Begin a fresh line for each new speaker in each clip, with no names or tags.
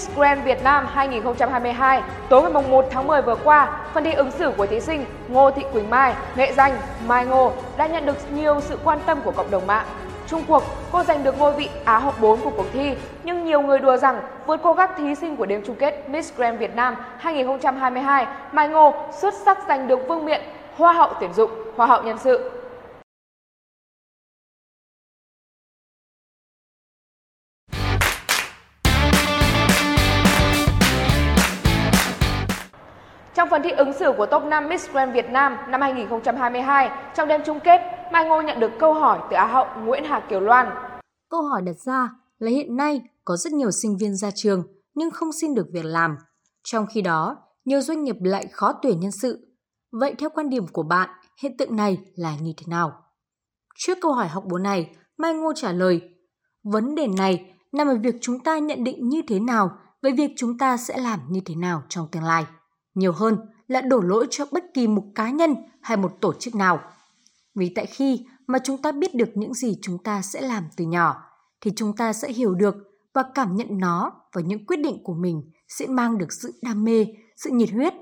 Miss Grand Việt Nam 2022 tối ngày 1 tháng 10 vừa qua, phần thi ứng xử của thí sinh Ngô Thị Quỳnh Mai, nghệ danh Mai Ngô đã nhận được nhiều sự quan tâm của cộng đồng mạng. Trung cuộc, cô giành được ngôi vị Á hậu 4 của cuộc thi, nhưng nhiều người đùa rằng vượt cô các thí sinh của đêm chung kết Miss Grand Việt Nam 2022, Mai Ngô xuất sắc giành được vương miện Hoa hậu tuyển dụng, Hoa hậu nhân sự. Phần thi ứng xử của top 5 Miss Grand Việt Nam năm 2022, trong đêm chung kết, Mai Ngô nhận được câu hỏi từ Á hậu Nguyễn Hà Kiều Loan.
Câu hỏi đặt ra là hiện nay có rất nhiều sinh viên ra trường nhưng không xin được việc làm. Trong khi đó, nhiều doanh nghiệp lại khó tuyển nhân sự. Vậy theo quan điểm của bạn, hiện tượng này là như thế nào? Trước câu hỏi học bố này, Mai Ngô trả lời, vấn đề này nằm ở việc chúng ta nhận định như thế nào về việc chúng ta sẽ làm như thế nào trong tương lai nhiều hơn là đổ lỗi cho bất kỳ một cá nhân hay một tổ chức nào. Vì tại khi mà chúng ta biết được những gì chúng ta sẽ làm từ nhỏ, thì chúng ta sẽ hiểu được và cảm nhận nó và những quyết định của mình sẽ mang được sự đam mê, sự nhiệt huyết.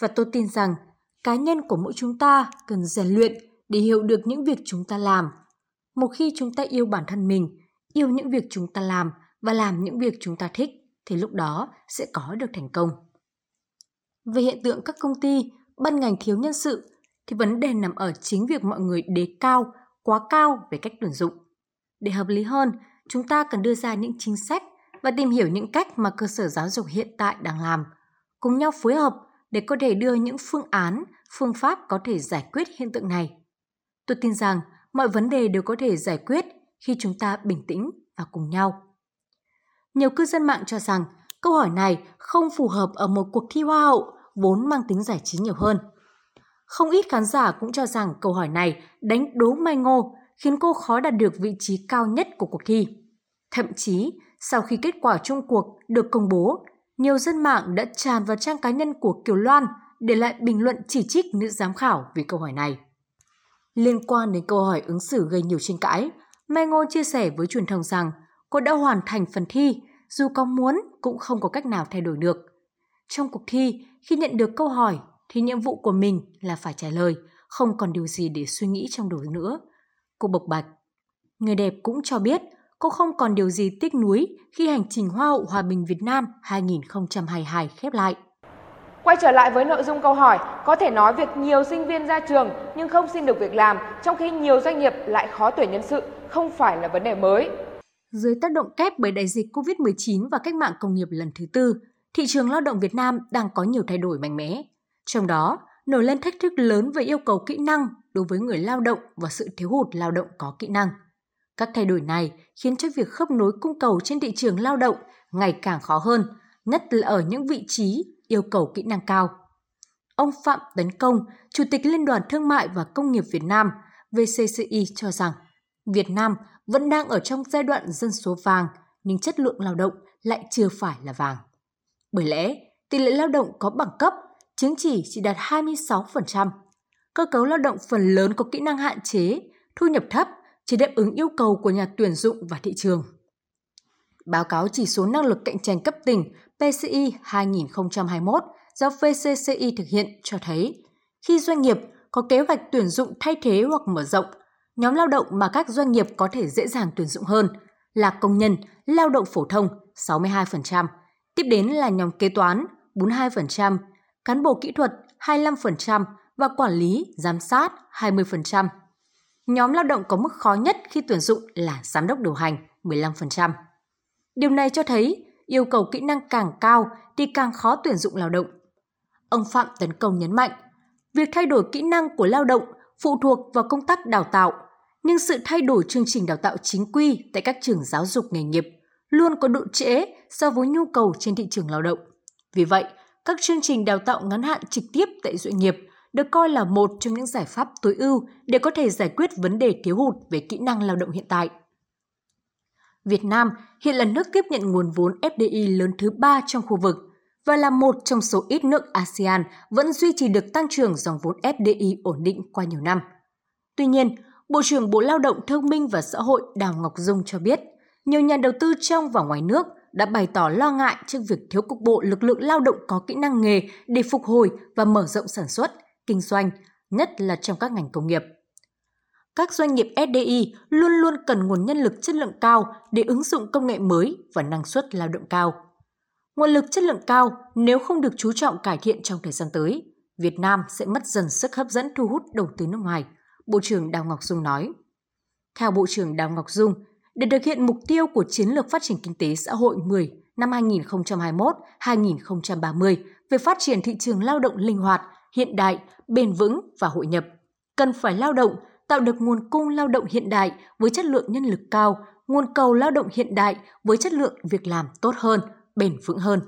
Và tôi tin rằng cá nhân của mỗi chúng ta cần rèn luyện để hiểu được những việc chúng ta làm. Một khi chúng ta yêu bản thân mình, yêu những việc chúng ta làm và làm những việc chúng ta thích, thì lúc đó sẽ có được thành công. Về hiện tượng các công ty, ban ngành thiếu nhân sự thì vấn đề nằm ở chính việc mọi người đề cao, quá cao về cách tuyển dụng. Để hợp lý hơn, chúng ta cần đưa ra những chính sách và tìm hiểu những cách mà cơ sở giáo dục hiện tại đang làm, cùng nhau phối hợp để có thể đưa những phương án, phương pháp có thể giải quyết hiện tượng này. Tôi tin rằng mọi vấn đề đều có thể giải quyết khi chúng ta bình tĩnh và cùng nhau. Nhiều cư dân mạng cho rằng câu hỏi này không phù hợp ở một cuộc thi hoa hậu vốn mang tính giải trí nhiều hơn. Không ít khán giả cũng cho rằng câu hỏi này đánh đố Mai Ngô khiến cô khó đạt được vị trí cao nhất của cuộc thi. Thậm chí, sau khi kết quả chung cuộc được công bố, nhiều dân mạng đã tràn vào trang cá nhân của Kiều Loan để lại bình luận chỉ trích nữ giám khảo vì câu hỏi này. Liên quan đến câu hỏi ứng xử gây nhiều tranh cãi, Mai Ngô chia sẻ với truyền thông rằng cô đã hoàn thành phần thi, dù có muốn cũng không có cách nào thay đổi được. Trong cuộc thi, khi nhận được câu hỏi thì nhiệm vụ của mình là phải trả lời, không còn điều gì để suy nghĩ trong đầu nữa. Cô bộc bạch. Người đẹp cũng cho biết cô không còn điều gì tiếc nuối khi hành trình Hoa hậu Hòa bình Việt Nam 2022 khép lại.
Quay trở lại với nội dung câu hỏi, có thể nói việc nhiều sinh viên ra trường nhưng không xin được việc làm, trong khi nhiều doanh nghiệp lại khó tuyển nhân sự, không phải là vấn đề mới.
Dưới tác động kép bởi đại dịch COVID-19 và cách mạng công nghiệp lần thứ tư, thị trường lao động Việt Nam đang có nhiều thay đổi mạnh mẽ. Trong đó, nổi lên thách thức lớn về yêu cầu kỹ năng đối với người lao động và sự thiếu hụt lao động có kỹ năng. Các thay đổi này khiến cho việc khớp nối cung cầu trên thị trường lao động ngày càng khó hơn, nhất là ở những vị trí yêu cầu kỹ năng cao. Ông Phạm Tấn Công, Chủ tịch Liên đoàn Thương mại và Công nghiệp Việt Nam VCCI cho rằng Việt Nam vẫn đang ở trong giai đoạn dân số vàng nhưng chất lượng lao động lại chưa phải là vàng. Bởi lẽ, tỷ lệ lao động có bằng cấp, chứng chỉ chỉ đạt 26%. Cơ cấu lao động phần lớn có kỹ năng hạn chế, thu nhập thấp, chỉ đáp ứng yêu cầu của nhà tuyển dụng và thị trường. Báo cáo chỉ số năng lực cạnh tranh cấp tỉnh PCI 2021 do VCCI thực hiện cho thấy, khi doanh nghiệp có kế hoạch tuyển dụng thay thế hoặc mở rộng, nhóm lao động mà các doanh nghiệp có thể dễ dàng tuyển dụng hơn là công nhân, lao động phổ thông 62%, Tiếp đến là nhóm kế toán 42%, cán bộ kỹ thuật 25% và quản lý, giám sát 20%. Nhóm lao động có mức khó nhất khi tuyển dụng là giám đốc điều hành 15%. Điều này cho thấy yêu cầu kỹ năng càng cao thì càng khó tuyển dụng lao động. Ông Phạm Tấn Công nhấn mạnh, việc thay đổi kỹ năng của lao động phụ thuộc vào công tác đào tạo, nhưng sự thay đổi chương trình đào tạo chính quy tại các trường giáo dục nghề nghiệp luôn có độ trễ so với nhu cầu trên thị trường lao động. Vì vậy, các chương trình đào tạo ngắn hạn trực tiếp tại doanh nghiệp được coi là một trong những giải pháp tối ưu để có thể giải quyết vấn đề thiếu hụt về kỹ năng lao động hiện tại. Việt Nam hiện là nước tiếp nhận nguồn vốn FDI lớn thứ ba trong khu vực và là một trong số ít nước ASEAN vẫn duy trì được tăng trưởng dòng vốn FDI ổn định qua nhiều năm. Tuy nhiên, Bộ trưởng Bộ Lao động Thương minh và Xã hội Đào Ngọc Dung cho biết, nhiều nhà đầu tư trong và ngoài nước đã bày tỏ lo ngại trước việc thiếu cục bộ lực lượng lao động có kỹ năng nghề để phục hồi và mở rộng sản xuất, kinh doanh, nhất là trong các ngành công nghiệp. Các doanh nghiệp FDI luôn luôn cần nguồn nhân lực chất lượng cao để ứng dụng công nghệ mới và năng suất lao động cao. Nguồn lực chất lượng cao nếu không được chú trọng cải thiện trong thời gian tới, Việt Nam sẽ mất dần sức hấp dẫn thu hút đầu tư nước ngoài, Bộ trưởng Đào Ngọc Dung nói. Theo Bộ trưởng Đào Ngọc Dung, để thực hiện mục tiêu của Chiến lược Phát triển Kinh tế Xã hội 10 năm 2021-2030 về phát triển thị trường lao động linh hoạt, hiện đại, bền vững và hội nhập, cần phải lao động tạo được nguồn cung lao động hiện đại với chất lượng nhân lực cao, nguồn cầu lao động hiện đại với chất lượng việc làm tốt hơn, bền vững hơn.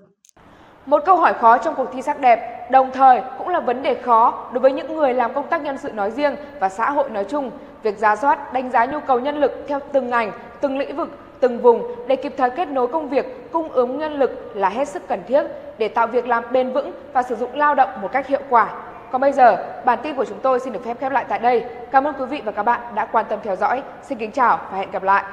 Một câu hỏi khó trong cuộc thi sắc đẹp, đồng thời cũng là vấn đề khó đối với những người làm công tác nhân sự nói riêng và xã hội nói chung. Việc ra soát, đánh giá nhu cầu nhân lực theo từng ngành, từng lĩnh vực, từng vùng để kịp thời kết nối công việc, cung ứng nhân lực là hết sức cần thiết để tạo việc làm bền vững và sử dụng lao động một cách hiệu quả. Còn bây giờ, bản tin của chúng tôi xin được phép khép lại tại đây. Cảm ơn quý vị và các bạn đã quan tâm theo dõi. Xin kính chào và hẹn gặp lại.